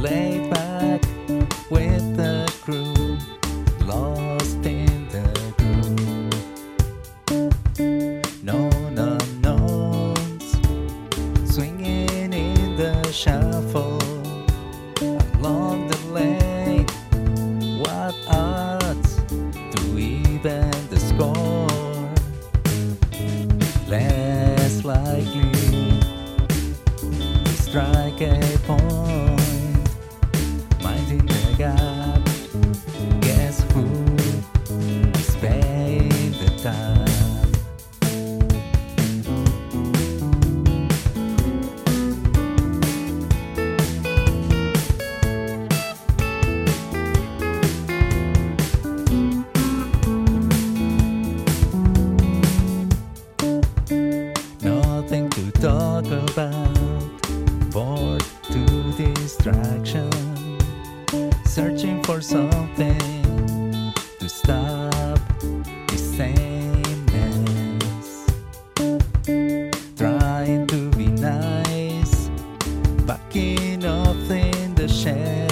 laid back with the crew, lost in the groove. Unknowns, swinging in the shuffle along the lane. What odds to even the score? Less likely strike a point. Talk about, bored to distraction, searching for something to stop the sameness. Trying to be nice, backing off in the shade,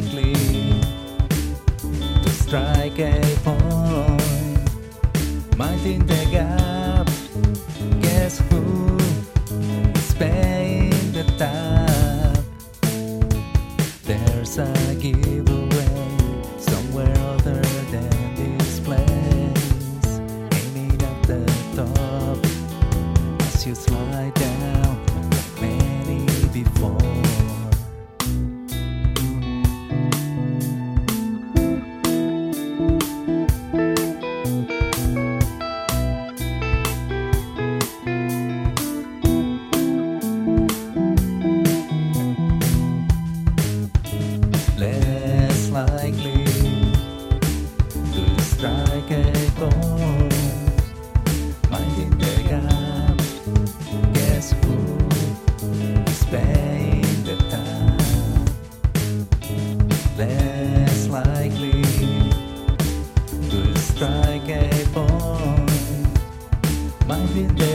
likely to strike a point. Might in the gap, guess who is paying the tab? There's a giveaway somewhere other than this place. Aiming at the top as you slide down. less likely to strike a point. Might be